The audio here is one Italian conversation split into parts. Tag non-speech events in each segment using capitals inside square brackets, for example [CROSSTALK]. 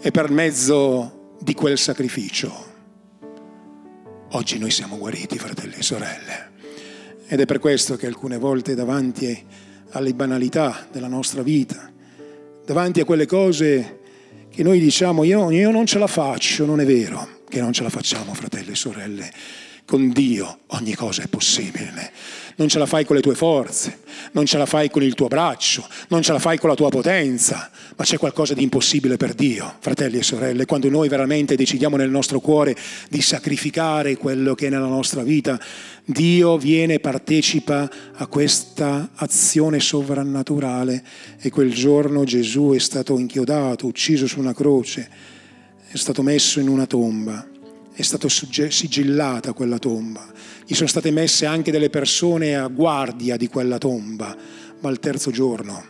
E per mezzo di quel sacrificio, oggi noi siamo guariti, fratelli e sorelle. Ed è per questo che alcune volte davanti alle banalità della nostra vita, davanti a quelle cose che noi diciamo io, io non ce la faccio, non è vero che non ce la facciamo, fratelli e sorelle. Con Dio ogni cosa è possibile. Non ce la fai con le tue forze, non ce la fai con il tuo braccio, non ce la fai con la tua potenza, ma c'è qualcosa di impossibile per Dio, fratelli e sorelle. Quando noi veramente decidiamo nel nostro cuore di sacrificare quello che è nella nostra vita, Dio viene e partecipa a questa azione sovrannaturale e quel giorno Gesù è stato inchiodato, ucciso su una croce, è stato messo in una tomba è stata sigillata quella tomba, gli sono state messe anche delle persone a guardia di quella tomba, ma al terzo giorno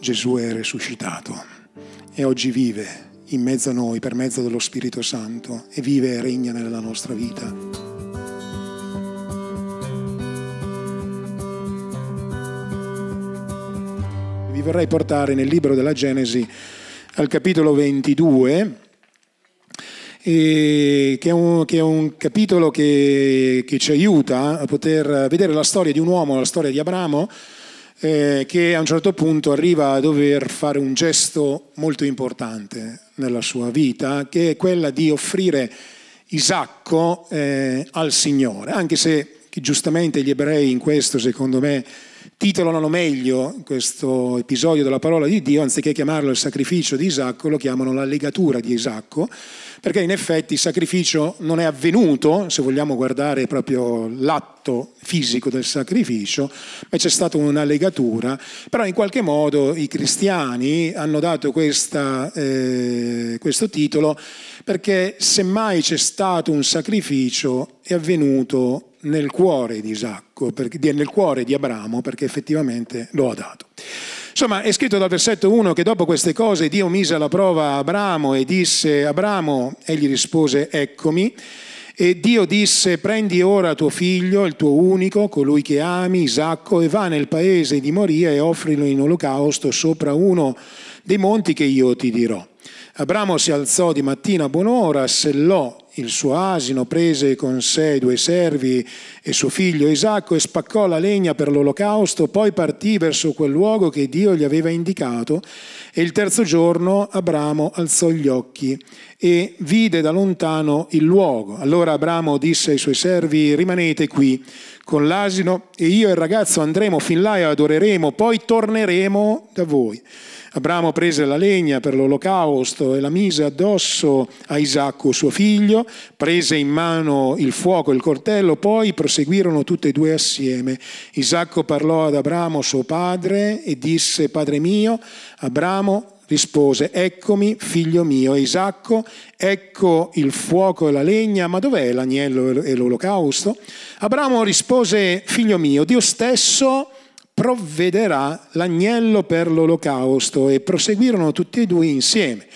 Gesù è risuscitato e oggi vive in mezzo a noi per mezzo dello Spirito Santo e vive e regna nella nostra vita. Vi vorrei portare nel libro della Genesi al capitolo 22 che è, un, che, è un, capitolo che, che, ci aiuta a poter vedere la storia di un uomo, la storia di Abramo, eh, che a un certo punto arriva a dover fare un gesto molto importante nella sua vita, che è quella di offrire Isacco eh, al Signore, anche se giustamente gli ebrei in questo, secondo me, titolano meglio questo episodio della parola di Dio, anziché chiamarlo il sacrificio di Isacco, lo chiamano la legatura di Isacco, perché in effetti il sacrificio non è avvenuto, se vogliamo guardare proprio l'atto fisico del sacrificio, ma c'è stata una legatura, però in qualche modo i cristiani hanno dato questa, eh, questo titolo perché semmai c'è stato un sacrificio è avvenuto nel cuore di Isacco, nel cuore di Abramo, perché effettivamente lo ha dato. Insomma, è scritto dal versetto 1 che dopo queste cose Dio mise alla prova Abramo e disse, Abramo, egli rispose, eccomi. E Dio disse, prendi ora tuo figlio, il tuo unico, colui che ami, Isacco, e va nel paese di Moria e offrilo in olocausto sopra uno dei monti che io ti dirò. Abramo si alzò di mattina a buon'ora, sellò il suo asino, prese con sé due servi e suo figlio Isacco e spaccò la legna per l'olocausto, poi partì verso quel luogo che Dio gli aveva indicato e il terzo giorno Abramo alzò gli occhi e vide da lontano il luogo. Allora Abramo disse ai suoi servi rimanete qui con l'asino e io e il ragazzo andremo fin là e adoreremo, poi torneremo da voi. Abramo prese la legna per l'olocausto e la mise addosso a Isacco suo figlio, prese in mano il fuoco e il coltello, poi proseguirono tutte e due assieme. Isacco parlò ad Abramo suo padre e disse, Padre mio, Abramo rispose, eccomi figlio mio. E Isacco, ecco il fuoco e la legna, ma dov'è l'agnello e l'olocausto? Abramo rispose, figlio mio, Dio stesso provvederà l'agnello per l'olocausto e proseguirono tutti e due insieme.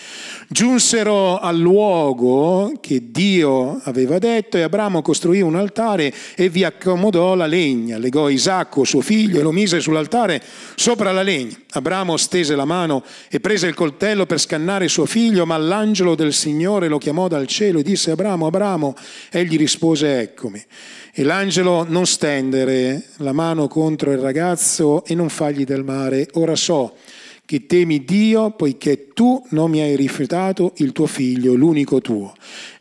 Giunsero al luogo che Dio aveva detto e Abramo costruì un altare e vi accomodò la legna. Legò Isacco, suo figlio, e lo mise sull'altare sopra la legna. Abramo stese la mano e prese il coltello per scannare suo figlio, ma l'angelo del Signore lo chiamò dal cielo e disse Abramo, Abramo. Egli rispose eccomi. E l'angelo non stendere la mano contro il ragazzo e non fargli del male. Ora so che temi Dio poiché tu non mi hai rifiutato il tuo figlio, l'unico tuo.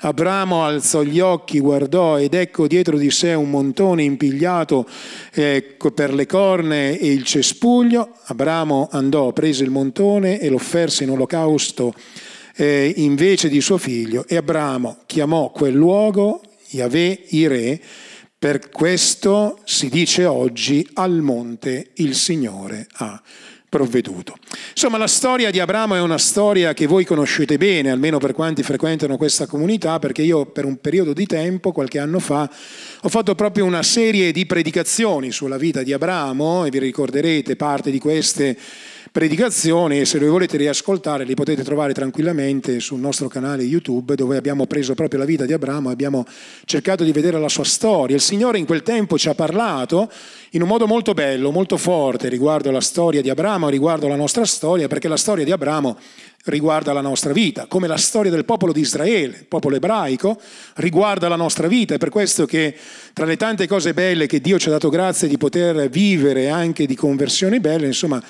Abramo alzò gli occhi, guardò ed ecco dietro di sé un montone impigliato eh, per le corne e il cespuglio. Abramo andò, prese il montone e l'offerse in olocausto eh, invece di suo figlio e Abramo chiamò quel luogo Yahweh Ire per questo si dice oggi al monte il Signore ha provveduto. Insomma, la storia di Abramo è una storia che voi conoscete bene, almeno per quanti frequentano questa comunità, perché io per un periodo di tempo, qualche anno fa, ho fatto proprio una serie di predicazioni sulla vita di Abramo e vi ricorderete parte di queste predicazioni e se le volete riascoltare li potete trovare tranquillamente sul nostro canale YouTube dove abbiamo preso proprio la vita di Abramo e abbiamo cercato di vedere la sua storia. Il Signore in quel tempo ci ha parlato in un modo molto bello, molto forte riguardo la storia di Abramo, riguardo la nostra storia, perché la storia di Abramo riguarda la nostra vita, come la storia del popolo di Israele, il popolo ebraico, riguarda la nostra vita. È per questo che tra le tante cose belle che Dio ci ha dato grazia di poter vivere anche di conversioni belle, insomma,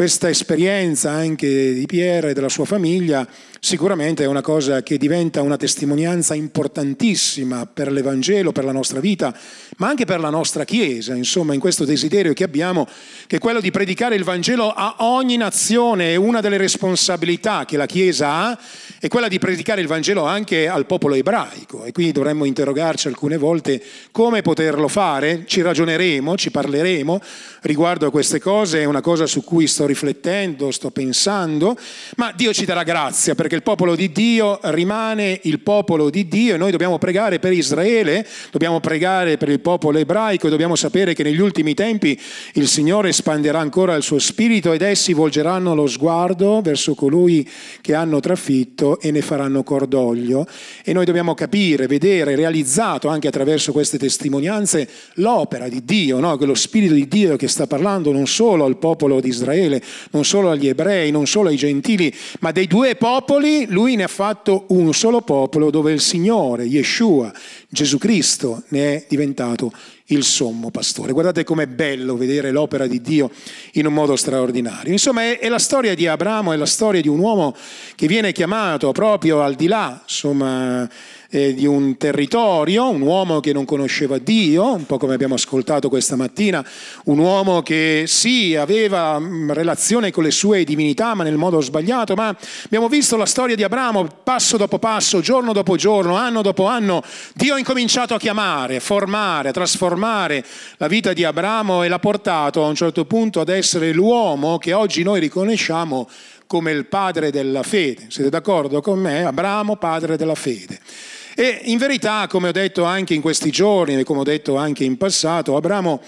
questa esperienza anche di Pierre e della sua famiglia sicuramente è una cosa che diventa una testimonianza importantissima per l'Evangelo, per la nostra vita, ma anche per la nostra Chiesa, insomma, in questo desiderio che abbiamo, che è quello di predicare il Vangelo a ogni nazione, è una delle responsabilità che la Chiesa ha, è quella di predicare il Vangelo anche al popolo ebraico. E quindi dovremmo interrogarci alcune volte come poterlo fare, ci ragioneremo, ci parleremo riguardo a queste cose, è una cosa su cui sto riflettendo, sto pensando, ma Dio ci darà grazia perché il popolo di Dio rimane il popolo di Dio. E noi dobbiamo pregare per Israele, dobbiamo pregare per il popolo ebraico. E dobbiamo sapere che negli ultimi tempi il Signore espanderà ancora il suo spirito ed essi volgeranno lo sguardo verso colui che hanno trafitto e ne faranno cordoglio e noi dobbiamo capire, vedere, realizzato anche attraverso queste testimonianze l'opera di Dio, no? quello spirito di Dio che sta parlando non solo al popolo di Israele, non solo agli ebrei, non solo ai gentili, ma dei due popoli, lui ne ha fatto un solo popolo dove il Signore, Yeshua, Gesù Cristo, ne è diventato il sommo pastore. Guardate com'è bello vedere l'opera di Dio in un modo straordinario. Insomma, è, la storia di Abramo, è la storia di un uomo che viene chiamato proprio al di là, insomma, eh, di un territorio, un uomo che non conosceva Dio, un po' come abbiamo ascoltato questa mattina, un uomo che sì, aveva mm, relazione con le sue divinità, ma nel modo sbagliato, ma abbiamo visto la storia di Abramo passo dopo passo, giorno dopo giorno, anno dopo anno, Dio ha incominciato a chiamare, a formare, a trasformare la vita di Abramo e l'ha portato a un certo punto ad essere l'uomo che oggi noi riconosciamo come il padre della fede. Siete d'accordo con me? Abramo, padre della fede. E in verità, come ho detto anche in questi giorni e come ho detto anche in passato, Abramo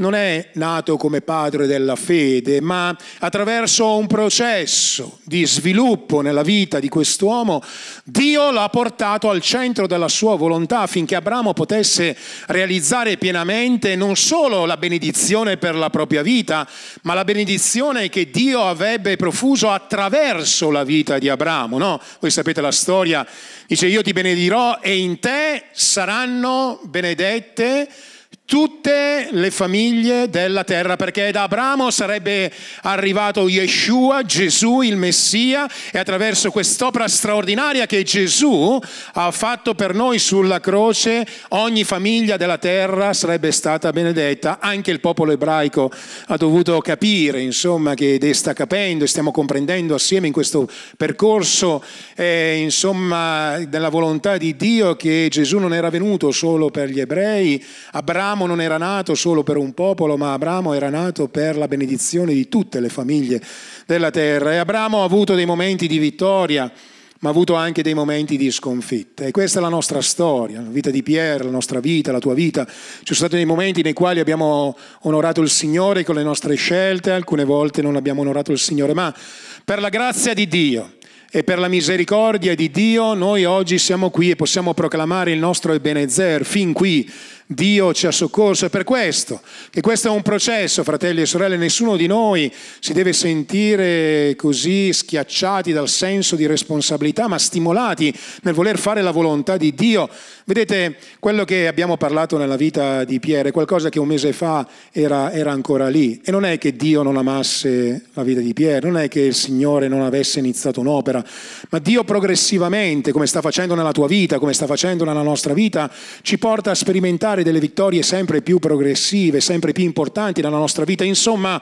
non è nato come padre della fede, ma attraverso un processo di sviluppo nella vita di quest'uomo, Dio l'ha portato al centro della sua volontà affinché Abramo potesse realizzare pienamente non solo la benedizione per la propria vita, ma la benedizione che Dio avrebbe profuso attraverso la vita di Abramo. No? Voi sapete la storia, dice io ti benedirò e in te saranno benedette tutte le famiglie della terra, perché da Abramo sarebbe arrivato Yeshua, Gesù, il Messia, e attraverso quest'opera straordinaria che Gesù ha fatto per noi sulla croce, ogni famiglia della terra sarebbe stata benedetta. Anche il popolo ebraico ha dovuto capire, insomma, che sta capendo e stiamo comprendendo assieme in questo percorso, eh, insomma, della volontà di Dio che Gesù non era venuto solo per gli ebrei, Abramo Abramo non era nato solo per un popolo, ma Abramo era nato per la benedizione di tutte le famiglie della terra. E Abramo ha avuto dei momenti di vittoria, ma ha avuto anche dei momenti di sconfitta. E questa è la nostra storia, la vita di Pierre, la nostra vita, la tua vita. Ci sono stati dei momenti nei quali abbiamo onorato il Signore con le nostre scelte, alcune volte non abbiamo onorato il Signore, ma per la grazia di Dio e per la misericordia di Dio noi oggi siamo qui e possiamo proclamare il nostro Ebenezer fin qui Dio ci ha soccorso. È per questo che questo è un processo, fratelli e sorelle, nessuno di noi si deve sentire così schiacciati dal senso di responsabilità, ma stimolati nel voler fare la volontà di Dio. Vedete, quello che abbiamo parlato nella vita di Piero è qualcosa che un mese fa era, era ancora lì. E non è che Dio non amasse la vita di Piero, non è che il Signore non avesse iniziato un'opera, ma Dio progressivamente, come sta facendo nella tua vita, come sta facendo nella nostra vita, ci porta a sperimentare fare delle vittorie sempre più progressive, sempre più importanti nella nostra vita. Insomma,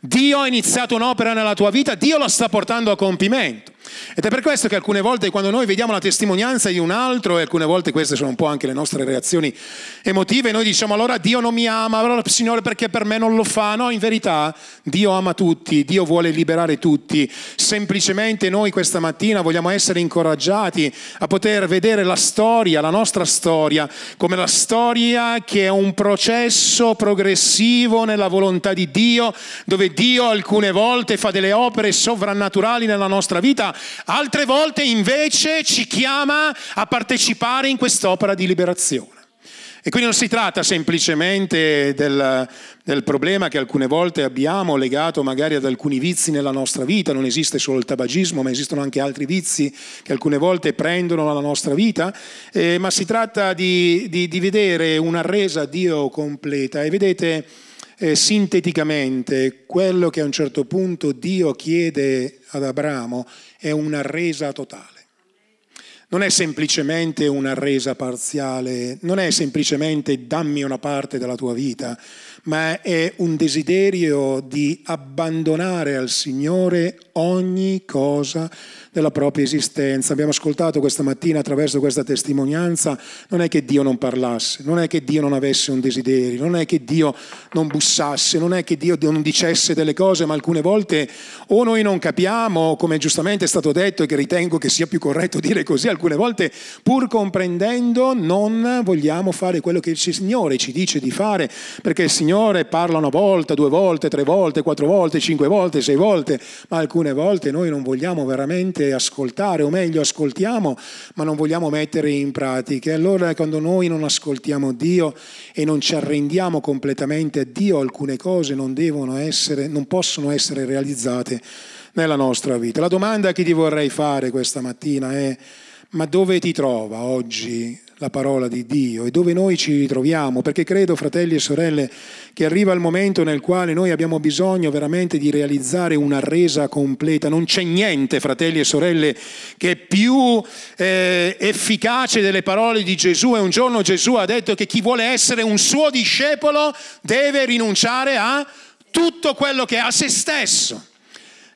Dio ha iniziato un'opera nella tua vita, Dio la sta portando a compimento. Ed è per questo che alcune volte quando noi vediamo la testimonianza di un altro, e alcune volte queste sono un po' anche le nostre reazioni emotive, noi diciamo allora Dio non mi ama, allora Signore perché per me non lo fa? No, in verità Dio ama tutti, Dio vuole liberare tutti. Semplicemente noi questa mattina vogliamo essere incoraggiati a poter vedere la storia, la nostra storia, come la storia che è un processo progressivo nella volontà di Dio, dove Dio alcune volte fa delle opere sovrannaturali nella nostra vita altre volte invece ci chiama a partecipare in quest'opera di liberazione. E quindi non si tratta semplicemente del, del, problema che alcune volte abbiamo legato magari ad alcuni vizi nella nostra vita, non esiste solo il tabagismo, ma esistono anche altri vizi che alcune volte prendono la nostra vita, eh, ma si tratta di, di, di, vedere una resa a Dio completa. E vedete, eh, sinteticamente, quello che a un certo punto Dio chiede ad Abramo è una resa totale. Non è semplicemente una resa parziale, non è semplicemente dammi una parte della tua vita, ma è un desiderio di abbandonare al Signore ogni cosa della propria esistenza. Abbiamo ascoltato questa mattina attraverso questa testimonianza, non è che Dio non parlasse, non è che Dio non avesse un desiderio, non è che Dio non bussasse, non è che Dio non dicesse delle cose, ma alcune volte o noi non capiamo, come giustamente è stato detto e che ritengo che sia più corretto dire così, alcune volte pur comprendendo non vogliamo fare quello che il Signore ci dice di fare, perché il Signore parla una volta, due volte, tre volte, quattro volte, cinque volte, sei volte, ma alcune volte noi non vogliamo veramente ascoltare, o meglio ascoltiamo, ma non vogliamo mettere in pratica. E allora quando noi non ascoltiamo Dio e non ci arrendiamo completamente a Dio, alcune cose non, essere, non possono essere realizzate nella nostra vita. La domanda che ti vorrei fare questa mattina è, ma dove ti trova oggi la parola di Dio e dove noi ci ritroviamo, perché credo, fratelli e sorelle, che arriva il momento nel quale noi abbiamo bisogno veramente di realizzare una resa completa. Non c'è niente, fratelli e sorelle, che è più eh, efficace delle parole di Gesù. E un giorno Gesù ha detto che chi vuole essere un suo discepolo deve rinunciare a tutto quello che ha, a se stesso.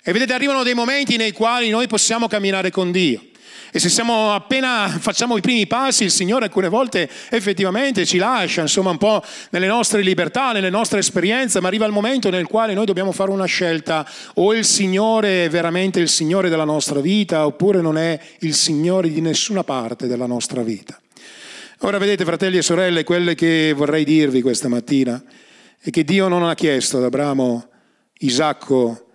E vedete, arrivano dei momenti nei quali noi possiamo camminare con Dio. E se siamo appena facciamo i primi passi, il Signore alcune volte effettivamente ci lascia, insomma, un po' nelle nostre libertà, nelle nostre esperienze, ma arriva il momento nel quale noi dobbiamo fare una scelta, o il Signore è veramente il Signore della nostra vita, oppure non è il Signore di nessuna parte della nostra vita. Ora vedete, fratelli e sorelle, quelle che vorrei dirvi questa mattina è che Dio non ha chiesto ad Abramo Isacco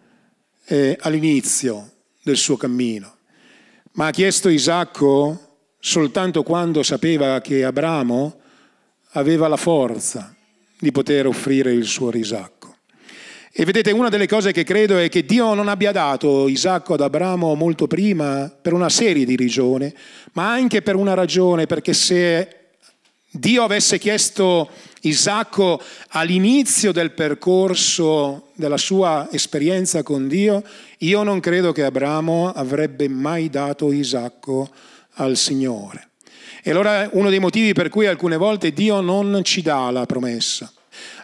eh, all'inizio del suo cammino ma ha chiesto Isacco soltanto quando sapeva che Abramo aveva la forza di poter offrire il suo risacco. E vedete, una delle cose che credo è che Dio non abbia dato Isacco ad Abramo molto prima per una serie di ragioni, ma anche per una ragione, perché se Dio avesse chiesto Isacco all'inizio del percorso della sua esperienza con Dio, io non credo che Abramo avrebbe mai dato Isacco al Signore. E allora uno dei motivi per cui alcune volte Dio non ci dà la promessa,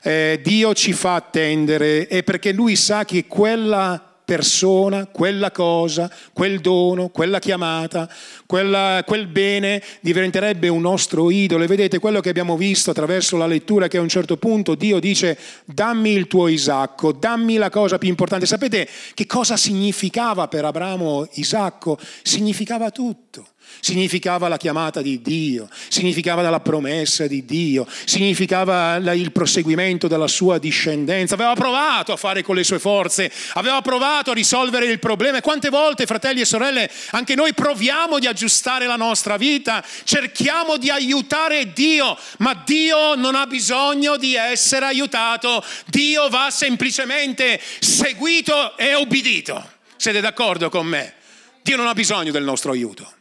eh, Dio ci fa attendere, è perché Lui sa che quella persona, quella cosa, quel dono, quella chiamata, quella, quel bene diventerebbe un nostro idolo. E vedete quello che abbiamo visto attraverso la lettura che a un certo punto Dio dice dammi il tuo Isacco, dammi la cosa più importante. Sapete che cosa significava per Abramo Isacco? Significava tutto significava la chiamata di Dio, significava la promessa di Dio, significava il proseguimento della sua discendenza. Aveva provato a fare con le sue forze, aveva provato a risolvere il problema. E quante volte, fratelli e sorelle, anche noi proviamo di aggiustare la nostra vita, cerchiamo di aiutare Dio, ma Dio non ha bisogno di essere aiutato, Dio va semplicemente seguito e obbedito. Siete d'accordo con me? Dio non ha bisogno del nostro aiuto.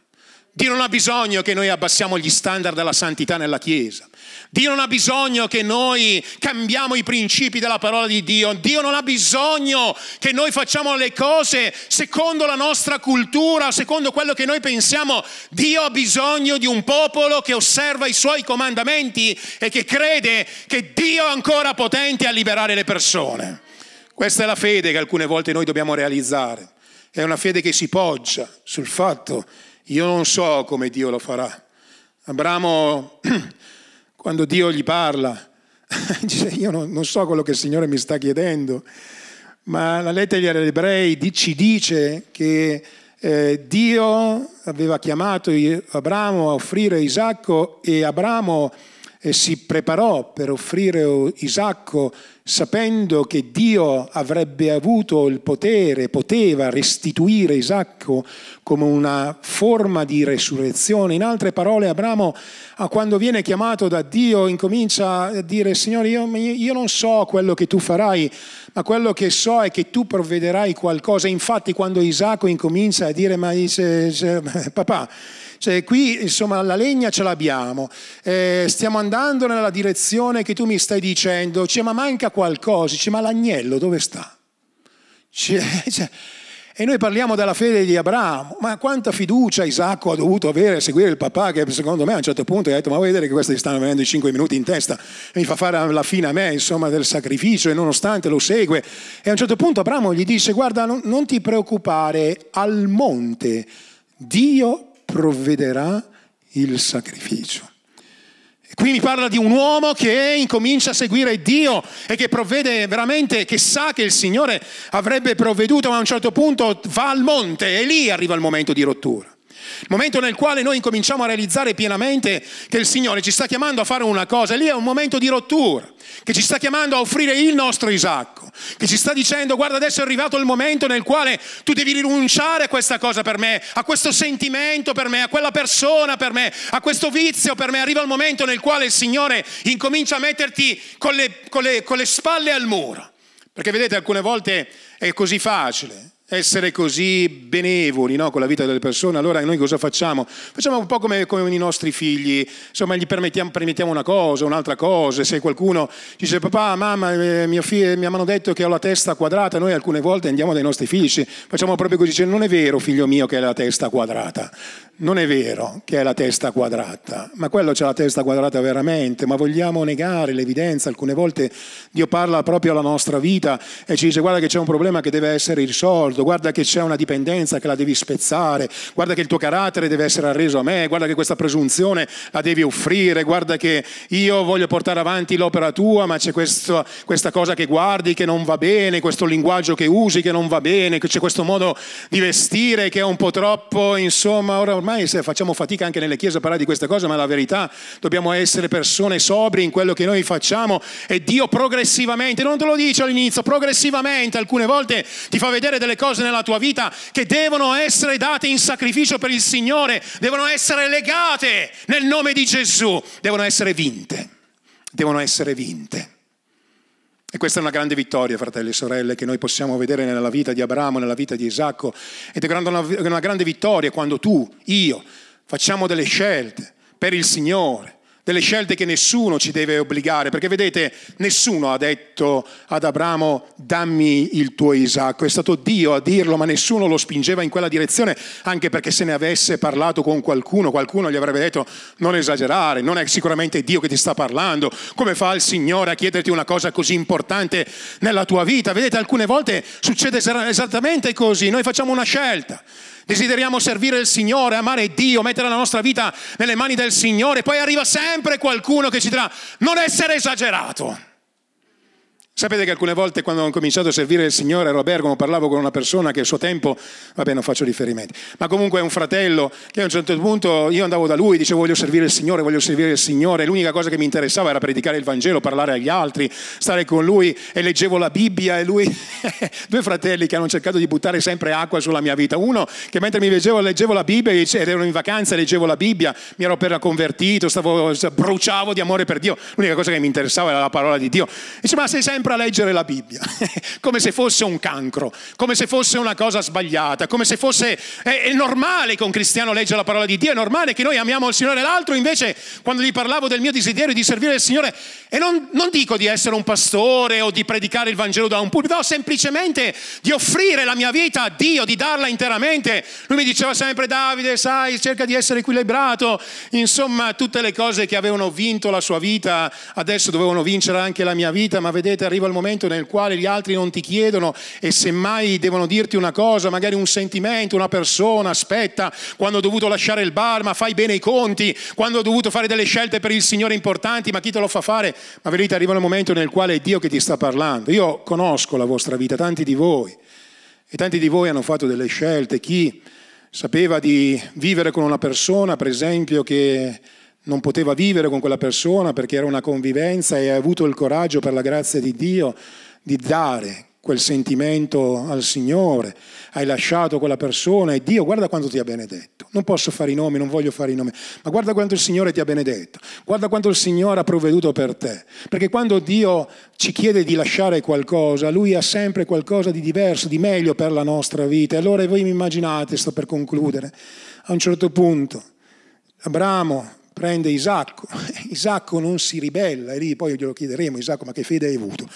Dio non ha bisogno che noi abbassiamo gli standard della santità nella Chiesa. Dio non ha bisogno che noi cambiamo i principi della parola di Dio. Dio non ha bisogno che noi facciamo le cose secondo la nostra cultura, secondo quello che noi pensiamo. Dio ha bisogno di un popolo che osserva i suoi comandamenti e che crede che Dio è ancora potente a liberare le persone. Questa è la fede che alcune volte noi dobbiamo realizzare è una fede che si poggia sul fatto, io non so come Dio lo farà. Abramo, [CLEARS THROAT] quando Dio gli parla, [LAUGHS] dice io non, so quello che il Signore mi sta chiedendo, ma la lettera agli ebrei ci dice che eh, Dio aveva chiamato Abramo a offrire Isacco e Abramo eh, si preparò per offrire Isacco sapendo che Dio avrebbe avuto il potere, poteva restituire Isacco come una forma di resurrezione. In altre parole, Abramo, quando viene chiamato da Dio, incomincia a dire, Signore, io, io non so quello che tu farai, ma quello che so è che tu provvederai qualcosa. Infatti, quando Isacco incomincia a dire, ma dice, [LAUGHS] papà, cioè, qui insomma la legna ce l'abbiamo, eh, stiamo andando nella direzione che tu mi stai dicendo, cioè, ma manca qualcosa, cioè, ma l'agnello dove sta? [LAUGHS] Cioè, e noi parliamo della fede di Abramo, ma quanta fiducia Isacco ha dovuto avere a seguire il papà che secondo me a un certo punto ha detto ma vuoi vedere che questi stanno venendo i cinque minuti in testa? E mi fa fare la fine a me insomma del sacrificio e nonostante lo segue. E a un certo punto Abramo gli dice guarda non, non ti preoccupare, al monte Dio provvederà il sacrificio. Qui mi parla di un uomo che incomincia a seguire Dio e che provvede veramente, che sa che il Signore avrebbe provveduto, ma a un certo punto va al monte e lì arriva il momento di rottura. Il momento nel quale noi incominciamo a realizzare pienamente che il Signore ci sta chiamando a fare una cosa, lì è un momento di rottura, che ci sta chiamando a offrire il nostro Isacco, che ci sta dicendo guarda adesso è arrivato il momento nel quale tu devi rinunciare a questa cosa per me, a questo sentimento per me, a quella persona per me, a questo vizio per me. Arriva il momento nel quale il Signore incomincia a metterti con le, con le, con le spalle al muro. Perché vedete, alcune volte è così facile essere così benevoli no, con la vita delle persone, allora noi cosa facciamo? Facciamo un po' come, come i nostri figli, insomma gli permettiamo, permettiamo, una cosa, un'altra cosa, se qualcuno dice papà, mamma, eh, mio figlio, mi hanno detto che ho la testa quadrata, noi alcune volte andiamo dai nostri figli, facciamo proprio così, dice non è vero figlio mio che hai la testa quadrata, non è vero che hai la testa quadrata, ma quello c'è la testa quadrata veramente, ma vogliamo negare l'evidenza, alcune volte Dio parla proprio alla nostra vita e ci dice guarda che c'è un problema che deve essere risolto, d'accordo, guarda che c'è una dipendenza che la devi spezzare, guarda che il tuo carattere deve essere arreso a me, guarda che questa presunzione la devi offrire, guarda che io voglio portare avanti l'opera tua, ma c'è questo, questa cosa che guardi che non va bene, questo linguaggio che usi che non va bene, c'è questo modo di vestire che è un po' troppo, insomma, ora ormai facciamo fatica anche nelle chiese a parlare di queste cose, ma la verità dobbiamo essere persone sobri in quello che noi facciamo e Dio progressivamente, non te lo dice all'inizio, progressivamente alcune volte ti fa vedere delle cose cose nella tua vita che devono essere date in sacrificio per il Signore, devono essere legate nel nome di Gesù, devono essere vinte, devono essere vinte. E questa è una grande vittoria, fratelli e sorelle, che noi possiamo vedere nella vita di Abramo, nella vita di Isacco. Ed è una grande vittoria quando tu, io, facciamo delle scelte per il Signore delle scelte che nessuno ci deve obbligare, perché vedete, nessuno ha detto ad Abramo dammi il tuo Isacco, è stato Dio a dirlo, ma nessuno lo spingeva in quella direzione, anche perché se ne avesse parlato con qualcuno, qualcuno gli avrebbe detto non esagerare, non è sicuramente Dio che ti sta parlando, come fa il Signore a chiederti una cosa così importante nella tua vita? Vedete, alcune volte succede esattamente così, noi facciamo una scelta. Desideriamo servire il Signore, amare Dio, mettere la nostra vita nelle mani del Signore. Poi arriva sempre qualcuno che ci dirà non essere esagerato. Sapete che alcune volte quando ho cominciato a servire il Signore ero a Bergamo, parlavo con una persona che a suo tempo, vabbè non faccio riferimenti, ma comunque è un fratello che a un certo punto io andavo da lui, dicevo voglio servire il Signore, voglio servire il Signore, l'unica cosa che mi interessava era predicare il Vangelo, parlare agli altri, stare con lui e leggevo la Bibbia e lui, [LAUGHS] due fratelli che hanno cercato di buttare sempre acqua sulla mia vita, uno che mentre mi leggevo, leggevo la Bibbia ed ero in vacanza leggevo la Bibbia, mi ero appena convertito, stavo, bruciavo di amore per Dio, l'unica cosa che mi interessava era la parola di Dio, dice ma sei sempre a leggere la Bibbia, [LAUGHS] come se fosse un cancro, come se fosse una cosa sbagliata, come se fosse... È, è, normale che un cristiano legga la parola di Dio, è normale che noi amiamo il Signore, l'altro invece quando gli parlavo del mio desiderio di servire il Signore, e non, non dico di essere un pastore o di predicare il Vangelo da un pulpito, no, semplicemente di offrire la mia vita a Dio, di darla interamente. Lui mi diceva sempre, Davide, sai, cerca di essere equilibrato, insomma, tutte le cose che avevano vinto la sua vita, adesso dovevano vincere anche la mia vita, ma vedete, arriva arriva il momento nel quale gli altri non ti chiedono e semmai devono dirti una cosa, magari un sentimento, una persona, aspetta, quando ho dovuto lasciare il bar, ma fai bene i conti, quando ho dovuto fare delle scelte per il Signore importanti, ma chi te lo fa fare? Ma vedete, arriva il momento nel quale è Dio che ti sta parlando. Io conosco la vostra vita, tanti di voi, e tanti di voi hanno fatto delle scelte, chi sapeva di vivere con una persona, per esempio, che non poteva vivere con quella persona perché era una convivenza e ha avuto il coraggio per la grazia di Dio di dare quel sentimento al Signore, hai lasciato quella persona e Dio guarda quanto ti ha benedetto. Non posso fare i nomi, non voglio fare i nomi, ma guarda quanto il Signore ti ha benedetto, guarda quanto il Signore ha provveduto per te. Perché quando Dio ci chiede di lasciare qualcosa, Lui ha sempre qualcosa di diverso, di meglio per la nostra vita. E allora voi mi immaginate, sto per concludere, a un certo punto, Abramo prende Isacco, [LAUGHS] Isacco non si ribella, e lì poi glielo chiederemo, Isacco ma che fede hai avuto?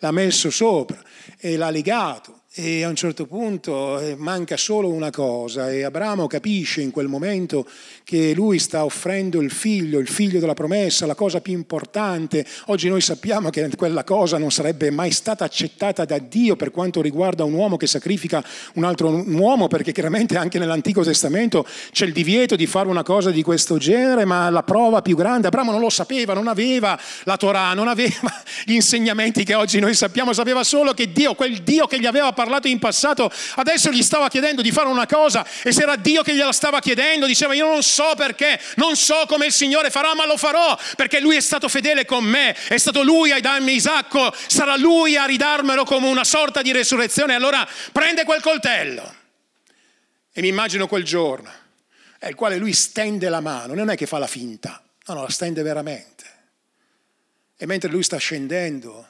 L'ha messo sopra e l'ha legato e a un certo punto eh, manca solo una cosa e Abramo capisce in quel momento che lui sta offrendo il figlio, il figlio della promessa, la cosa più importante. Oggi noi sappiamo che quella cosa non sarebbe mai stata accettata da Dio per quanto riguarda un uomo che sacrifica un altro uomo, perché chiaramente anche nell'Antico Testamento c'è il divieto di fare una cosa di questo genere, ma la prova più grande, Abramo non lo sapeva, non aveva la Torah, non aveva [LAUGHS] gli insegnamenti che oggi noi sappiamo, sapeva solo che Dio, quel Dio che gli aveva parlato in passato, adesso gli stava chiedendo di fare una cosa e se era Dio che gliela stava chiedendo, diceva io non so perché, non so come il Signore farà, ma lo farò perché Lui è stato fedele con me, è stato Lui a darmi Isacco, sarà Lui a ridarmelo come una sorta di resurrezione. Allora prende quel coltello e mi immagino quel giorno, nel quale Lui stende la mano, non è che fa la finta, no, no, la stende veramente. E mentre Lui sta scendendo,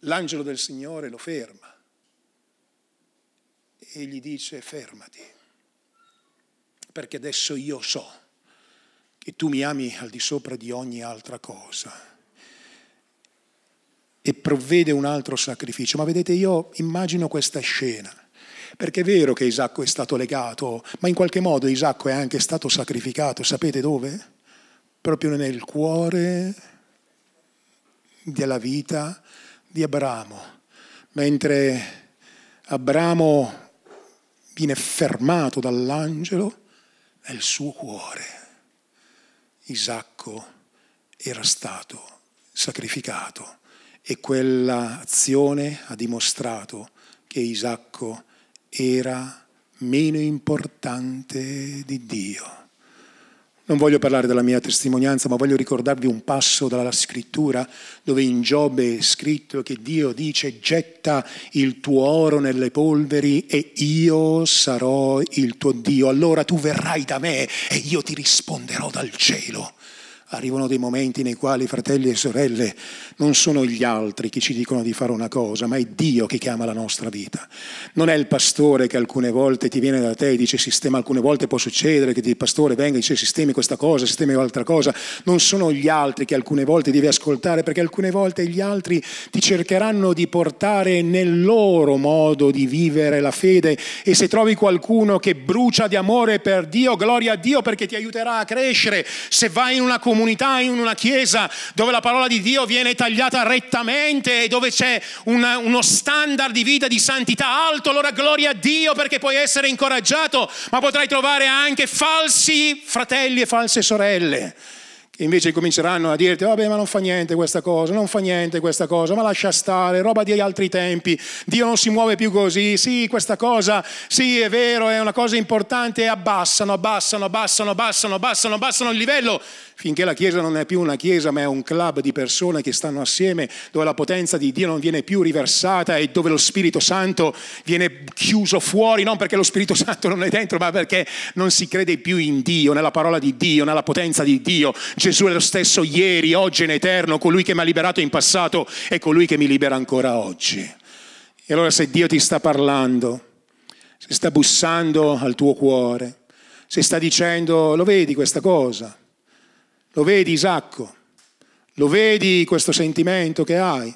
l'angelo del Signore lo ferma e gli dice fermati, perché adesso io so che tu mi ami al di sopra di ogni altra cosa e provvede un altro sacrificio. Ma vedete, io immagino questa scena, perché è vero che Isacco è stato legato, ma in qualche modo Isacco è anche stato sacrificato, sapete dove? Proprio nel cuore della vita di Abramo, mentre Abramo viene fermato dall'angelo, nel suo cuore Isacco era stato sacrificato e quella azione ha dimostrato che Isacco era meno importante di Dio. Non voglio parlare della mia testimonianza, ma voglio ricordarvi un passo dalla scrittura dove in Giobbe è scritto che Dio dice getta il tuo oro nelle polveri e io sarò il tuo Dio. Allora tu verrai da me e io ti risponderò dal cielo. Arrivano dei momenti nei quali, fratelli e sorelle, non sono gli altri che ci dicono di fare una cosa, ma è Dio che chiama la nostra vita. Non è il pastore che alcune volte ti viene da te e dice sistema, alcune volte può succedere che il pastore venga e dice sistemi questa cosa, sistemi quell'altra cosa. Non sono gli altri che alcune volte devi ascoltare, perché alcune volte gli altri ti cercheranno di portare nel loro modo di vivere la fede e se trovi qualcuno che brucia di amore per Dio, gloria a Dio perché ti aiuterà a crescere. Se vai in una comunità, comunità, in una chiesa dove la parola di Dio viene tagliata rettamente e dove c'è una, uno standard di vita di santità alto, allora gloria a Dio perché puoi essere incoraggiato, ma potrai trovare anche falsi fratelli e false sorelle che invece cominceranno a dirti, vabbè ma non fa niente questa cosa, non fa niente questa cosa, ma lascia stare, roba di altri tempi, Dio non si muove più così, sì questa cosa, sì è vero, è una cosa importante, e abbassano, abbassano, abbassano, abbassano, abbassano, abbassano il livello, finché la Chiesa non è più una Chiesa ma è un club di persone che stanno assieme, dove la potenza di Dio non viene più riversata e dove lo Spirito Santo viene chiuso fuori, non perché lo Spirito Santo non è dentro, ma perché non si crede più in Dio, nella parola di Dio, nella potenza di Dio. Gesù è lo stesso ieri, oggi in eterno, colui che mi ha liberato in passato e colui che mi libera ancora oggi. E allora se Dio ti sta parlando, se sta bussando al tuo cuore, se sta dicendo, lo vedi questa cosa, lo vedi Isacco, lo vedi questo sentimento che hai,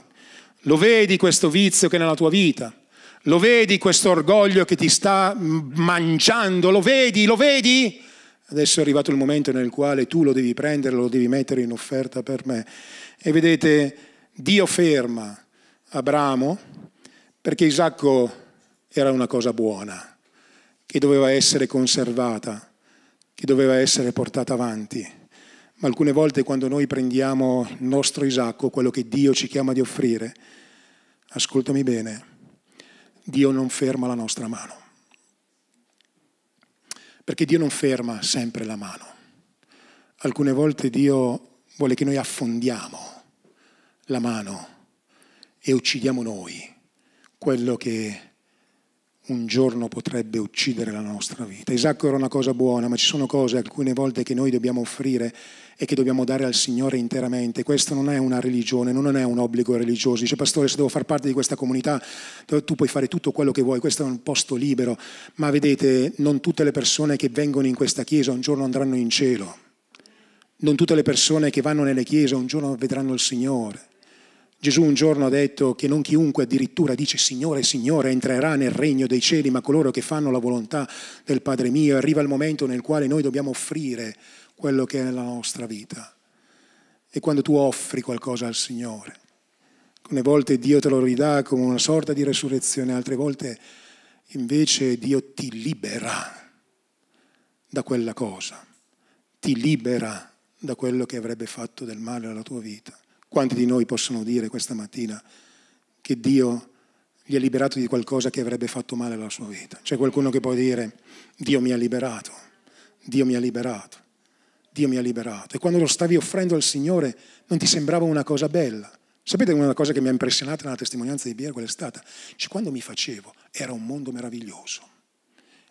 lo vedi questo vizio che è nella tua vita, lo vedi questo orgoglio che ti sta mangiando, lo vedi, lo vedi? Adesso è arrivato il momento nel quale tu lo devi prendere, lo devi mettere in offerta per me. E vedete, Dio ferma Abramo perché Isacco era una cosa buona, che doveva essere conservata, che doveva essere portata avanti. Ma alcune volte quando noi prendiamo il nostro Isacco, quello che Dio ci chiama di offrire, ascoltami bene, Dio non ferma la nostra mano. Perché Dio non ferma sempre la mano. Alcune volte Dio vuole che noi affondiamo la mano e uccidiamo noi quello che un giorno potrebbe uccidere la nostra vita. Isacco era una cosa buona, ma ci sono cose alcune volte che noi dobbiamo offrire e che dobbiamo dare al Signore interamente. Questo non è una religione, non è un obbligo religioso. Dice, pastore, se devo far parte di questa comunità, tu puoi fare tutto quello che vuoi, questo è un posto libero. Ma vedete, non tutte le persone che vengono in questa chiesa un giorno andranno in cielo. Non tutte le persone che vanno nelle chiese un giorno vedranno il Signore. Gesù un giorno ha detto che non chiunque addirittura dice Signore, Signore entrerà nel regno dei cieli, ma coloro che fanno la volontà del Padre mio. Arriva il momento nel quale noi dobbiamo offrire quello che è la nostra vita. E quando tu offri qualcosa al Signore, alcune volte Dio te lo ridà come una sorta di resurrezione, altre volte invece Dio ti libera da quella cosa, ti libera da quello che avrebbe fatto del male alla tua vita. Quanti di noi possono dire questa mattina che Dio gli ha liberato di qualcosa che avrebbe fatto male alla sua vita? C'è qualcuno che può dire Dio mi ha liberato, Dio mi ha liberato, Dio mi ha liberato. E quando lo stavi offrendo al Signore non ti sembrava una cosa bella. Sapete una cosa che mi ha impressionato nella testimonianza di Bier qual è stata? Cioè, quando mi facevo era un mondo meraviglioso,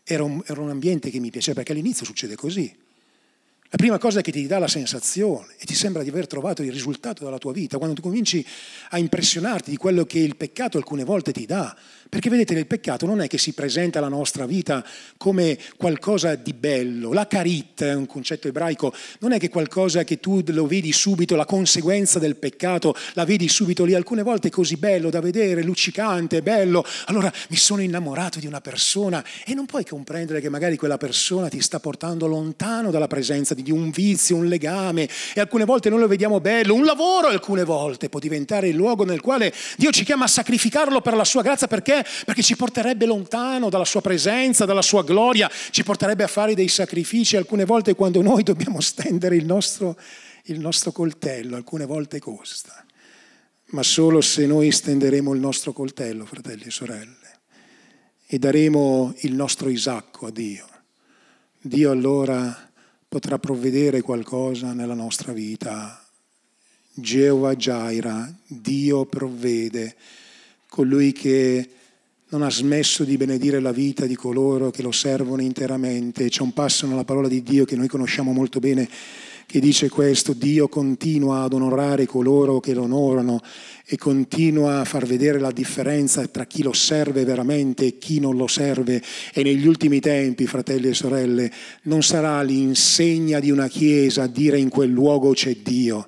era un, era un ambiente che mi piaceva, perché all'inizio succede così. La prima cosa che ti dà la sensazione e ti sembra di aver trovato il risultato della tua vita, quando tu cominci a impressionarti di quello che il peccato alcune volte ti dà. Perché vedete, il peccato non è che si presenta alla nostra vita come qualcosa di bello. La carit è un concetto ebraico, non è che qualcosa che tu lo vedi subito, la conseguenza del peccato, la vedi subito lì. Alcune volte è così bello da vedere, luccicante, bello. Allora mi sono innamorato di una persona e non puoi comprendere che magari quella persona ti sta portando lontano dalla presenza di un vizio, un legame e alcune volte noi lo vediamo bello, un lavoro alcune volte può diventare il luogo nel quale Dio ci chiama a sacrificarlo per la sua grazia perché? Perché ci porterebbe lontano dalla sua presenza, dalla sua gloria, ci porterebbe a fare dei sacrifici alcune volte quando noi dobbiamo stendere il nostro, il nostro coltello, alcune volte costa, ma solo se noi stenderemo il nostro coltello, fratelli e sorelle, e daremo il nostro Isacco a Dio. Dio allora potrà provvedere qualcosa nella nostra vita. Geova Jaira, Dio provvede, colui che non ha smesso di benedire la vita di coloro che lo servono interamente. C'è un passo nella parola di Dio che noi conosciamo molto bene che dice questo, Dio continua ad onorare coloro che lo onorano e continua a far vedere la differenza tra chi lo serve veramente e chi non lo serve. E negli ultimi tempi, fratelli e sorelle, non sarà l'insegna di una chiesa a dire in quel luogo c'è Dio,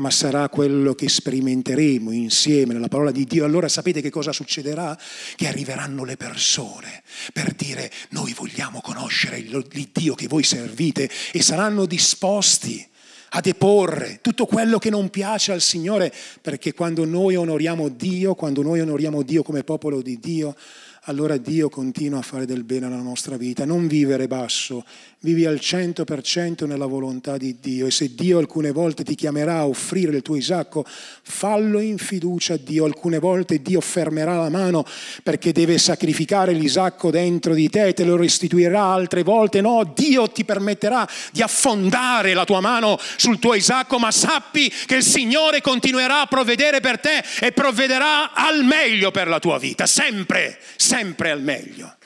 ma sarà quello che sperimenteremo insieme nella parola di Dio. Allora sapete che cosa succederà? Che arriveranno le persone per dire noi vogliamo conoscere il Dio che voi servite e saranno disposti a deporre tutto quello che non piace al Signore, perché quando noi onoriamo Dio, quando noi onoriamo Dio come popolo di Dio, allora Dio continua a fare del bene alla nostra vita. Non vivere basso, vivi al 100% nella volontà di Dio e se Dio alcune volte ti chiamerà a offrire il tuo Isacco, fallo in fiducia a Dio. Alcune volte Dio fermerà la mano perché deve sacrificare l'Isacco dentro di te, te lo restituirà altre volte. No, Dio ti permetterà di affondare la tua mano sul tuo Isacco, ma sappi che il Signore continuerà a provvedere per te e provvederà al meglio per la tua vita, sempre, sempre al meglio.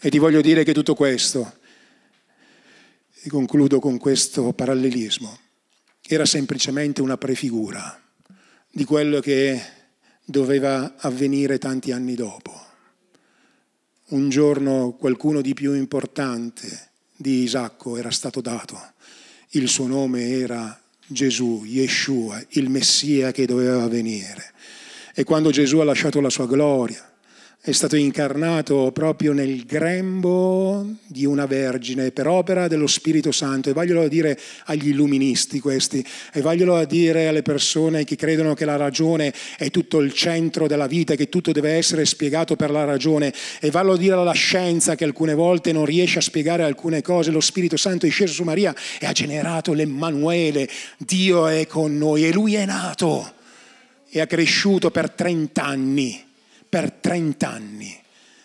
E ti voglio dire che tutto questo e concludo con questo parallelismo, era semplicemente una prefigura di quello che doveva avvenire tanti anni dopo. Un giorno qualcuno di più importante di Isacco era stato dato. Il suo nome era Gesù, Yeshua, il Messia che doveva venire. E quando Gesù ha lasciato la sua gloria, è stato incarnato proprio nel grembo di una vergine per opera dello Spirito Santo. E voglio dire agli illuministi questi e voglio dire alle persone che credono che la ragione è tutto il centro della vita, che tutto deve essere spiegato per la ragione. E voglio dire alla scienza che alcune volte non riesce a spiegare alcune cose, lo Spirito Santo è sceso su Maria e ha generato l'Emmanuele, Dio è con noi e lui è nato e ha cresciuto per 30 anni per 30 anni.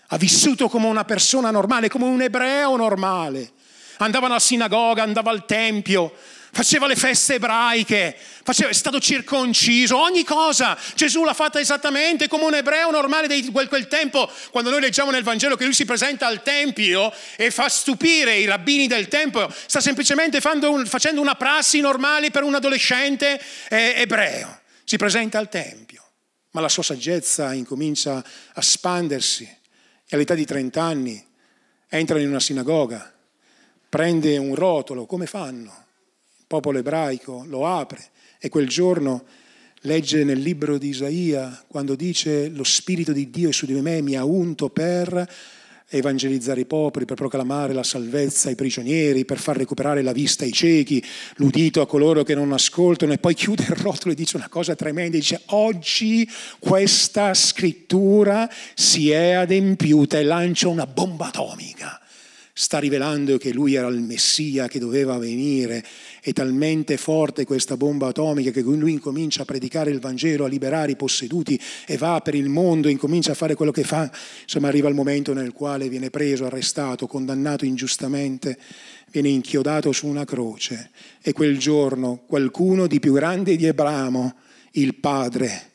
Ha vissuto come una persona normale, come un ebreo normale. Andava alla sinagoga, andava al tempio, faceva le feste ebraiche, faceva, è stato circonciso, ogni cosa. Gesù l'ha fatta esattamente come un ebreo normale di quel, quel, tempo. Quando noi leggiamo nel Vangelo che lui si presenta al Tempio e fa stupire i rabbini del Tempio, sta semplicemente un, facendo una prassi normale per un adolescente eh, ebreo. Si presenta al Tempio ma la sua saggezza incomincia a spandersi e all'età di 30 anni entra in una sinagoga, prende un rotolo, come fanno? Il popolo ebraico lo apre e quel giorno legge nel libro di Isaia quando dice lo Spirito di Dio è su di me, mi ha unto per evangelizzare i popoli, per proclamare la salvezza ai prigionieri, per far recuperare la vista ai ciechi, l'udito a coloro che non ascoltano e poi chiude il rotolo e dice una cosa tremenda, dice oggi questa scrittura si è adempiuta e lancia una bomba atomica sta rivelando che lui era il Messia che doveva venire. È talmente forte questa bomba atomica che lui incomincia a predicare il Vangelo, a liberare i posseduti e va per il mondo, incomincia a fare quello che fa. Insomma, arriva il momento nel quale viene preso, arrestato, condannato ingiustamente, viene inchiodato su una croce. E quel giorno qualcuno di più grande di Abramo, il padre,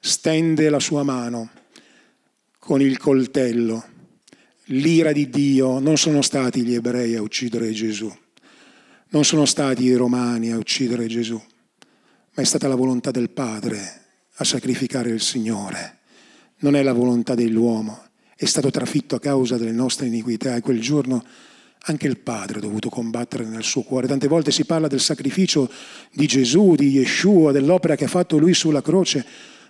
stende la sua mano con il coltello l'ira di Dio non sono stati gli ebrei a uccidere Gesù, non sono stati i romani a uccidere Gesù, ma è stata la volontà del Padre a sacrificare il Signore. Non è la volontà dell'uomo, è stato trafitto a causa delle nostre iniquità e quel giorno anche il Padre ha dovuto combattere nel suo cuore. Tante volte si parla del sacrificio di Gesù, di Yeshua, dell'opera che ha fatto lui sulla croce,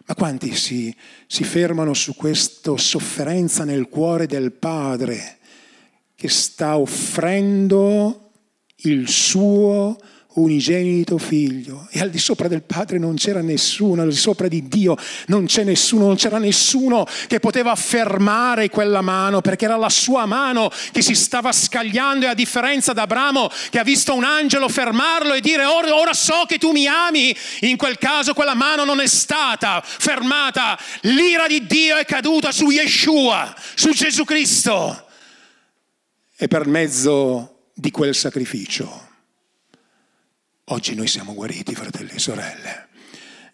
ma quanti si, si fermano su questa sofferenza nel cuore del Padre che sta offrendo il suo unigenito figlio. E al di sopra del Padre non c'era nessuno, al di sopra di Dio non c'è nessuno, non c'era nessuno che poteva fermare quella mano perché era la sua mano che si stava scagliando e a differenza d'Abramo che ha visto un angelo fermarlo e dire ora, ora so che tu mi ami, in quel caso quella mano non è stata fermata, l'ira di Dio è caduta su Yeshua, su Gesù Cristo. E per mezzo di quel sacrificio Oggi noi siamo guariti, fratelli e sorelle.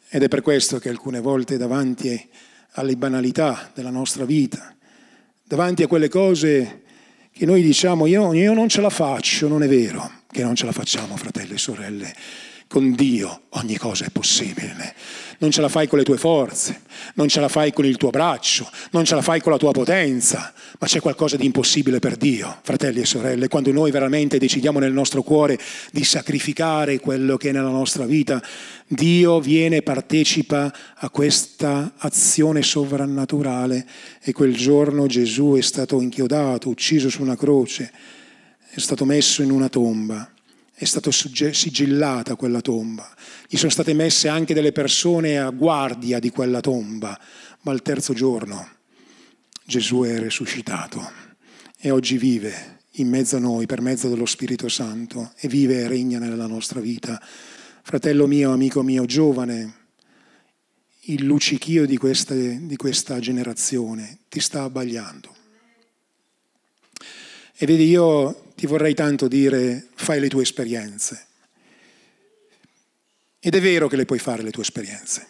Ed è per questo che alcune volte davanti alle banalità della nostra vita, davanti a quelle cose che noi diciamo io, io non ce la faccio, non è vero che non ce la facciamo, fratelli e sorelle. Con Dio ogni cosa è possibile. Non ce la fai con le tue forze, non ce la fai con il tuo braccio, non ce la fai con la tua potenza, ma c'è qualcosa di impossibile per Dio, fratelli e sorelle. Quando noi veramente decidiamo nel nostro cuore di sacrificare quello che è nella nostra vita, Dio viene e partecipa a questa azione sovrannaturale e quel giorno Gesù è stato inchiodato, ucciso su una croce, è stato messo in una tomba è stata sigillata quella tomba. Gli sono state messe anche delle persone a guardia di quella tomba, ma al terzo giorno Gesù è risuscitato e oggi vive in mezzo a noi per mezzo dello Spirito Santo e vive e regna nella nostra vita. Fratello mio, amico mio, giovane, il luccichio di questa, di questa generazione ti sta abbagliando. E vedi, io ti vorrei tanto dire fai le tue esperienze. Ed è vero che le puoi fare le tue esperienze.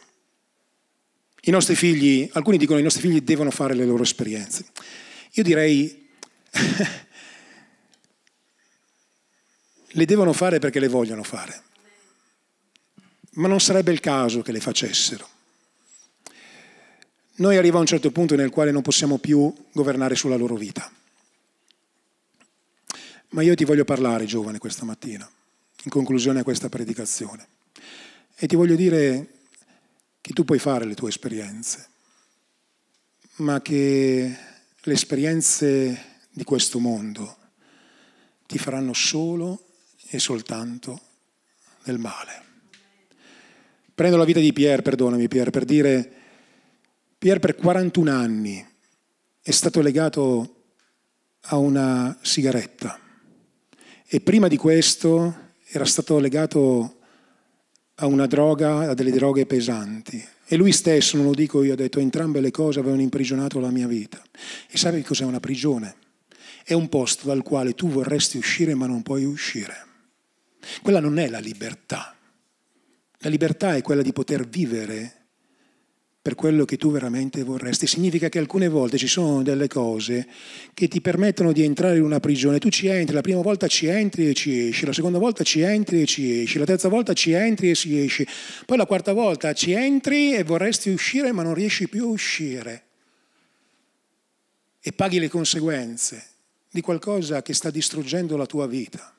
I nostri figli, alcuni dicono i nostri figli devono fare le loro esperienze. Io direi [LAUGHS] le devono fare perché le vogliono fare, ma non sarebbe il caso che le facessero. Noi arriva a un certo punto nel quale non possiamo più governare sulla loro vita. Ma io ti voglio parlare, giovane, questa mattina, in conclusione a questa predicazione. E ti voglio dire che tu puoi fare le tue esperienze, ma che le esperienze di questo mondo ti faranno solo e soltanto del male. Prendo la vita di Pierre, perdonami Pierre, per dire, Pierre per 41 anni è stato legato a una sigaretta e prima di questo era stato legato a una droga, a delle droghe pesanti. E lui stesso, non lo dico io, ha detto entrambe le cose avevano imprigionato la mia vita. E sai cos'è una prigione? È un posto dal quale tu vorresti uscire ma non puoi uscire. Quella non è la libertà. La libertà è quella di poter vivere per quello che tu veramente vorresti. Significa che alcune volte ci sono delle cose che ti permettono di entrare in una prigione. Tu ci entri, la prima volta ci entri e ci esci, la seconda volta ci entri e ci esci, la terza volta ci entri e ci esci, poi la quarta volta ci entri e vorresti uscire ma non riesci più a uscire. E paghi le conseguenze di qualcosa che sta distruggendo la tua vita.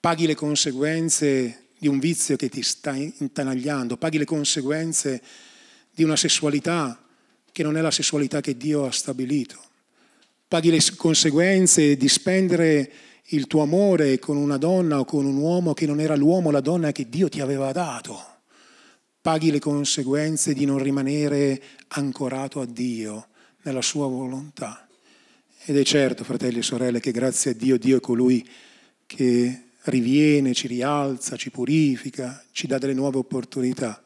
Paghi le conseguenze di un vizio che ti sta intanagliando, paghi le conseguenze di una sessualità che non è la sessualità che Dio ha stabilito. Paghi le conseguenze di spendere il tuo amore con una donna o con un uomo che non era l'uomo o la donna che Dio ti aveva dato. Paghi le conseguenze di non rimanere ancorato a Dio nella sua volontà. Ed è certo, fratelli e sorelle, che grazie a Dio Dio è colui che riviene, ci rialza, ci purifica, ci dà delle nuove opportunità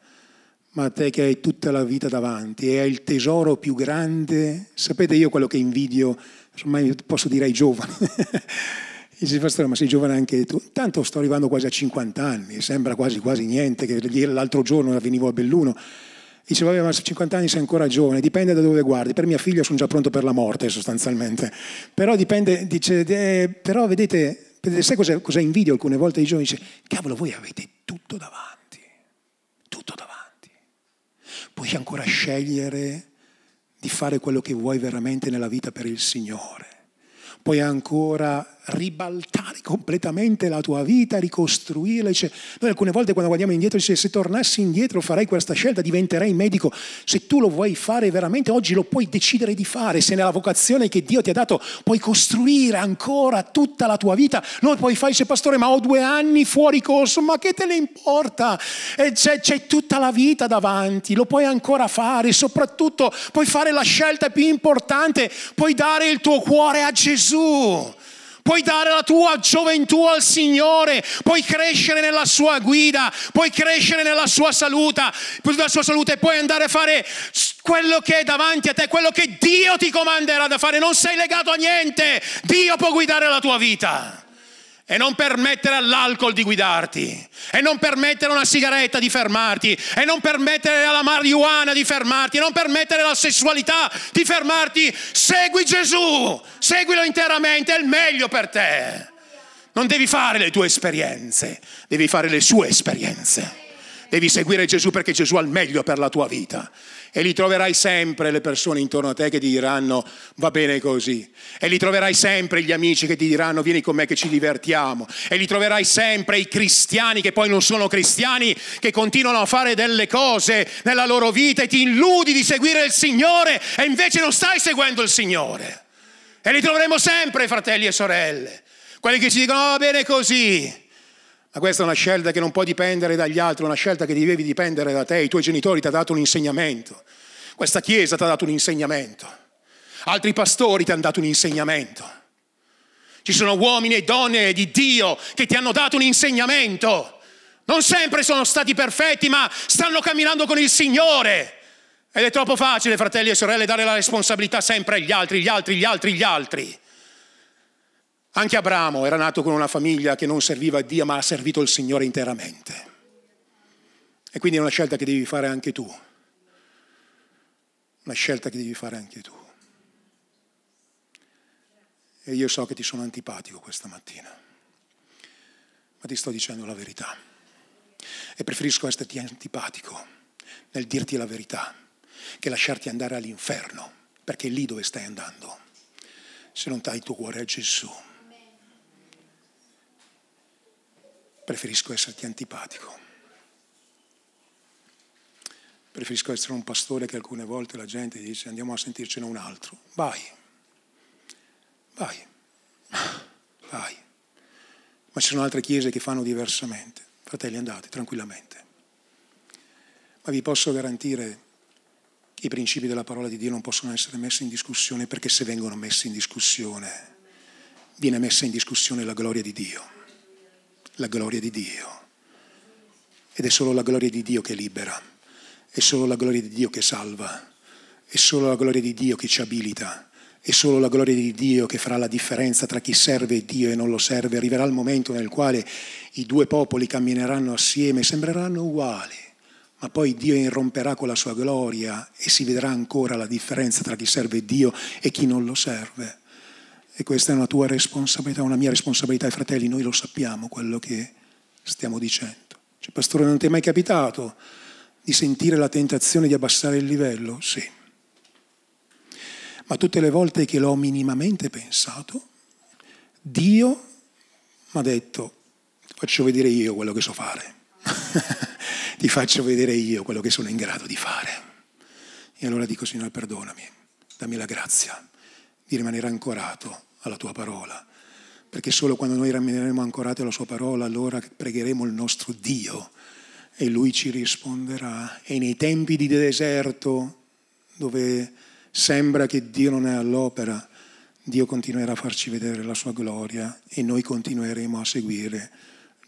ma te che hai tutta la vita davanti e hai il tesoro più grande, sapete io quello che invidio, ormai posso dire ai giovani, [LAUGHS] dice ma sei giovane anche tu, tanto sto arrivando quasi a 50 anni, sembra quasi quasi niente, che l'altro giorno venivo a Belluno, dice ma a 50 anni sei ancora giovane, dipende da dove guardi, per mia figlia sono già pronto per la morte sostanzialmente, però dipende, dice, eh, però vedete, vedete sai cosa, cosa invidio alcune volte i giovani, dice cavolo voi avete tutto davanti, tutto davanti puoi ancora scegliere di fare quello che vuoi veramente nella vita per il Signore. Puoi ancora ribaltare completamente la tua vita, ricostruirla. Dice, noi alcune volte quando guardiamo indietro dice se tornassi indietro farei questa scelta, diventerei medico. Se tu lo vuoi fare veramente oggi lo puoi decidere di fare, se nella vocazione che Dio ti ha dato puoi costruire ancora tutta la tua vita. Non puoi fare, dice pastore ma ho due anni fuori corso, ma che te ne importa? C'è, c'è tutta la vita davanti, lo puoi ancora fare, soprattutto puoi fare la scelta più importante, puoi dare il tuo cuore a Gesù puoi dare la tua gioventù al Signore, puoi crescere nella sua guida, puoi crescere nella sua salute, nella sua salute, puoi andare a fare quello che è davanti a te, quello che Dio ti comanderà da fare, non sei legato a niente, Dio può guidare la tua vita e non permettere all'alcol di guidarti, e non permettere a una sigaretta di fermarti, e non permettere alla marijuana di fermarti, e non permettere alla sessualità di fermarti. Segui Gesù, seguilo interamente, è il meglio per te. Non devi fare le tue esperienze, devi fare le sue esperienze. Devi seguire Gesù perché Gesù ha il meglio per la tua vita e li troverai sempre le persone intorno a te che ti diranno va bene così. E li troverai sempre gli amici che ti diranno vieni con me che ci divertiamo. E li troverai sempre i cristiani che poi non sono cristiani, che continuano a fare delle cose nella loro vita e ti illudi di seguire il Signore e invece non stai seguendo il Signore. E li troveremo sempre, fratelli e sorelle. Quelli che ci dicono va bene così. Ma questa è una scelta che non può dipendere dagli altri, una scelta che devi dipendere da te. I tuoi genitori ti hanno dato un insegnamento. Questa chiesa ti ha dato un insegnamento. Altri pastori ti hanno dato un insegnamento. Ci sono uomini e donne di Dio che ti hanno dato un insegnamento. Non sempre sono stati perfetti, ma stanno camminando con il Signore. Ed è troppo facile, fratelli e sorelle, dare la responsabilità sempre agli altri, gli altri, gli altri, gli altri. Anche Abramo era nato con una famiglia che non serviva a Dio, ma ha servito il Signore interamente. E quindi è una scelta che devi fare anche tu. Una scelta che devi fare anche tu. E io so che ti sono antipatico questa mattina, ma ti sto dicendo la verità. E preferisco esserti antipatico nel dirti la verità che lasciarti andare all'inferno, perché è lì dove stai andando, se non dai il tuo cuore a Gesù. Preferisco esserti antipatico. Preferisco essere un pastore che alcune volte la gente dice andiamo a sentircene un altro. Vai, vai, [LAUGHS] vai. Ma ci sono altre chiese che fanno diversamente. Fratelli, andate tranquillamente. Ma vi posso garantire che i principi della parola di Dio non possono essere messi in discussione perché se vengono messi in discussione viene messa in discussione la gloria di Dio. La gloria di Dio. Ed è solo la gloria di Dio che libera è solo la gloria di Dio che salva, è solo la gloria di Dio che ci abilita, è solo la gloria di Dio che farà la differenza tra chi serve Dio e non lo serve. Arriverà il momento nel quale i due popoli cammineranno assieme, sembreranno uguali, ma poi Dio irromperà con la sua gloria e si vedrà ancora la differenza tra chi serve Dio e chi non lo serve. E questa è una tua responsabilità, una mia responsabilità, e fratelli, noi lo sappiamo quello che stiamo dicendo. Cioè, pastore, non ti è mai capitato di sentire la tentazione di abbassare il livello? Sì. Ma tutte le volte che l'ho minimamente pensato, Dio mi ha detto, faccio vedere io quello che so fare, [LAUGHS] ti faccio vedere io quello che sono in grado di fare. E allora dico, Signore, perdonami, dammi la grazia di rimanere ancorato alla tua parola, perché solo quando noi rimaneremo ancorati alla sua parola, allora pregheremo il nostro Dio e lui ci risponderà. E nei tempi di deserto, dove sembra che Dio non è all'opera, Dio continuerà a farci vedere la sua gloria e noi continueremo a seguire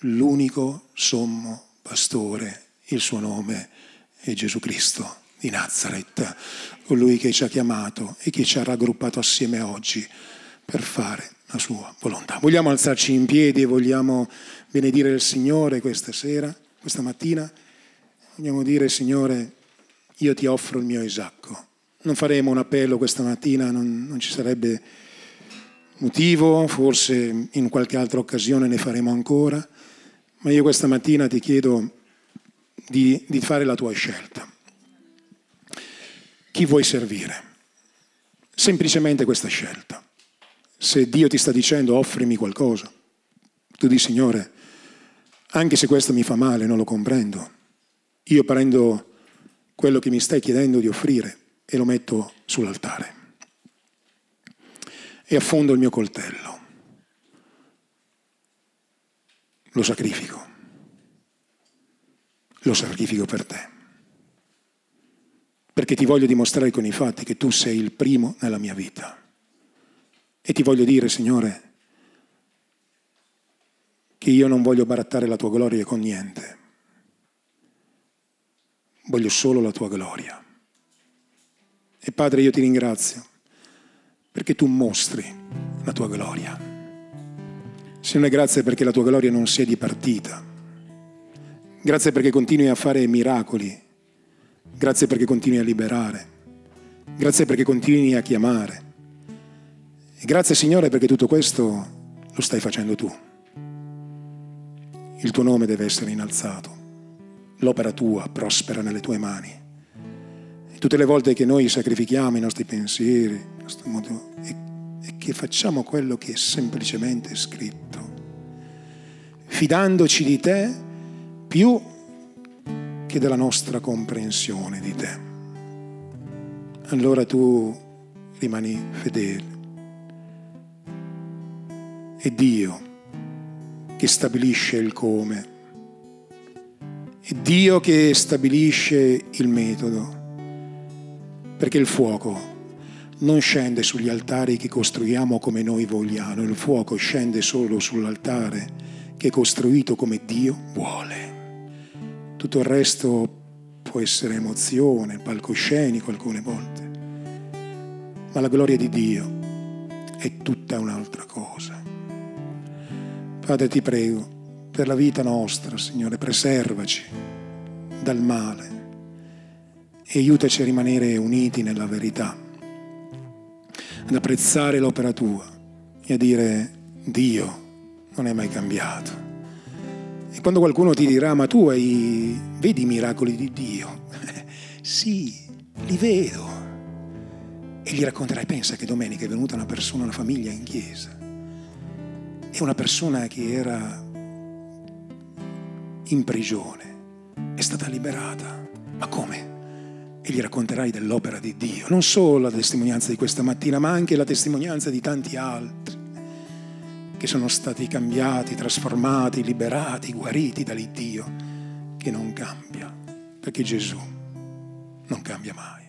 l'unico sommo pastore, il suo nome è Gesù Cristo di Nazareth, colui che ci ha chiamato e che ci ha raggruppato assieme oggi per fare la sua volontà. Vogliamo alzarci in piedi e vogliamo benedire il Signore questa sera? questa mattina vogliamo dire, Signore, io ti offro il mio Isacco. Non faremo un appello questa mattina, non, non ci sarebbe motivo, forse in qualche altra occasione ne faremo ancora, ma io questa mattina ti chiedo di, di fare la tua scelta. Chi vuoi servire? Semplicemente questa scelta. Se Dio ti sta dicendo offrimi qualcosa, tu di Signore, anche se questo mi fa male, non lo comprendo. Io prendo quello che mi stai chiedendo di offrire e lo metto sull'altare. E affondo il mio coltello. Lo sacrifico. Lo sacrifico per te. Perché ti voglio dimostrare con i fatti che tu sei il primo nella mia vita. E ti voglio dire, Signore, che io non voglio barattare la tua gloria con niente. Voglio solo la tua gloria. E Padre, io ti ringrazio perché tu mostri la tua gloria. Signore, grazie perché la tua gloria non sia di partita. Grazie perché continui a fare miracoli. Grazie perché continui a liberare. Grazie perché continui a chiamare. E grazie Signore perché tutto questo lo stai facendo tu il tuo nome deve essere innalzato, l'opera tua prospera nelle tue mani. E tutte le volte che noi sacrifichiamo i nostri pensieri, il nostro modo, e, e che facciamo quello che è semplicemente scritto, fidandoci di te più che della nostra comprensione di te. Allora tu rimani fedele. E Dio che stabilisce il come. È Dio che stabilisce il metodo, perché il fuoco non scende sugli altari che costruiamo come noi vogliamo, il fuoco scende solo sull'altare che è costruito come Dio vuole. Tutto il resto può essere emozione, palcoscenico alcune volte, ma la gloria di Dio è tutta un'altra cosa. Padre, ti prego, per la vita nostra, Signore, preservaci dal male e aiutaci a rimanere uniti nella verità, ad apprezzare l'opera tua e a dire Dio non è mai cambiato. E quando qualcuno ti dirà, ma tu hai, vedi i miracoli di Dio? [LAUGHS] sì, li vedo. E gli racconterai, pensa che domenica è venuta una persona, una famiglia in chiesa è una persona che era in prigione, è stata liberata. Ma come? e gli racconterai dell'opera di Dio, non solo la testimonianza di questa mattina, ma anche la testimonianza di tanti altri che sono stati cambiati, trasformati, liberati, guariti dall'Iddio che non cambia, perché Gesù non cambia mai.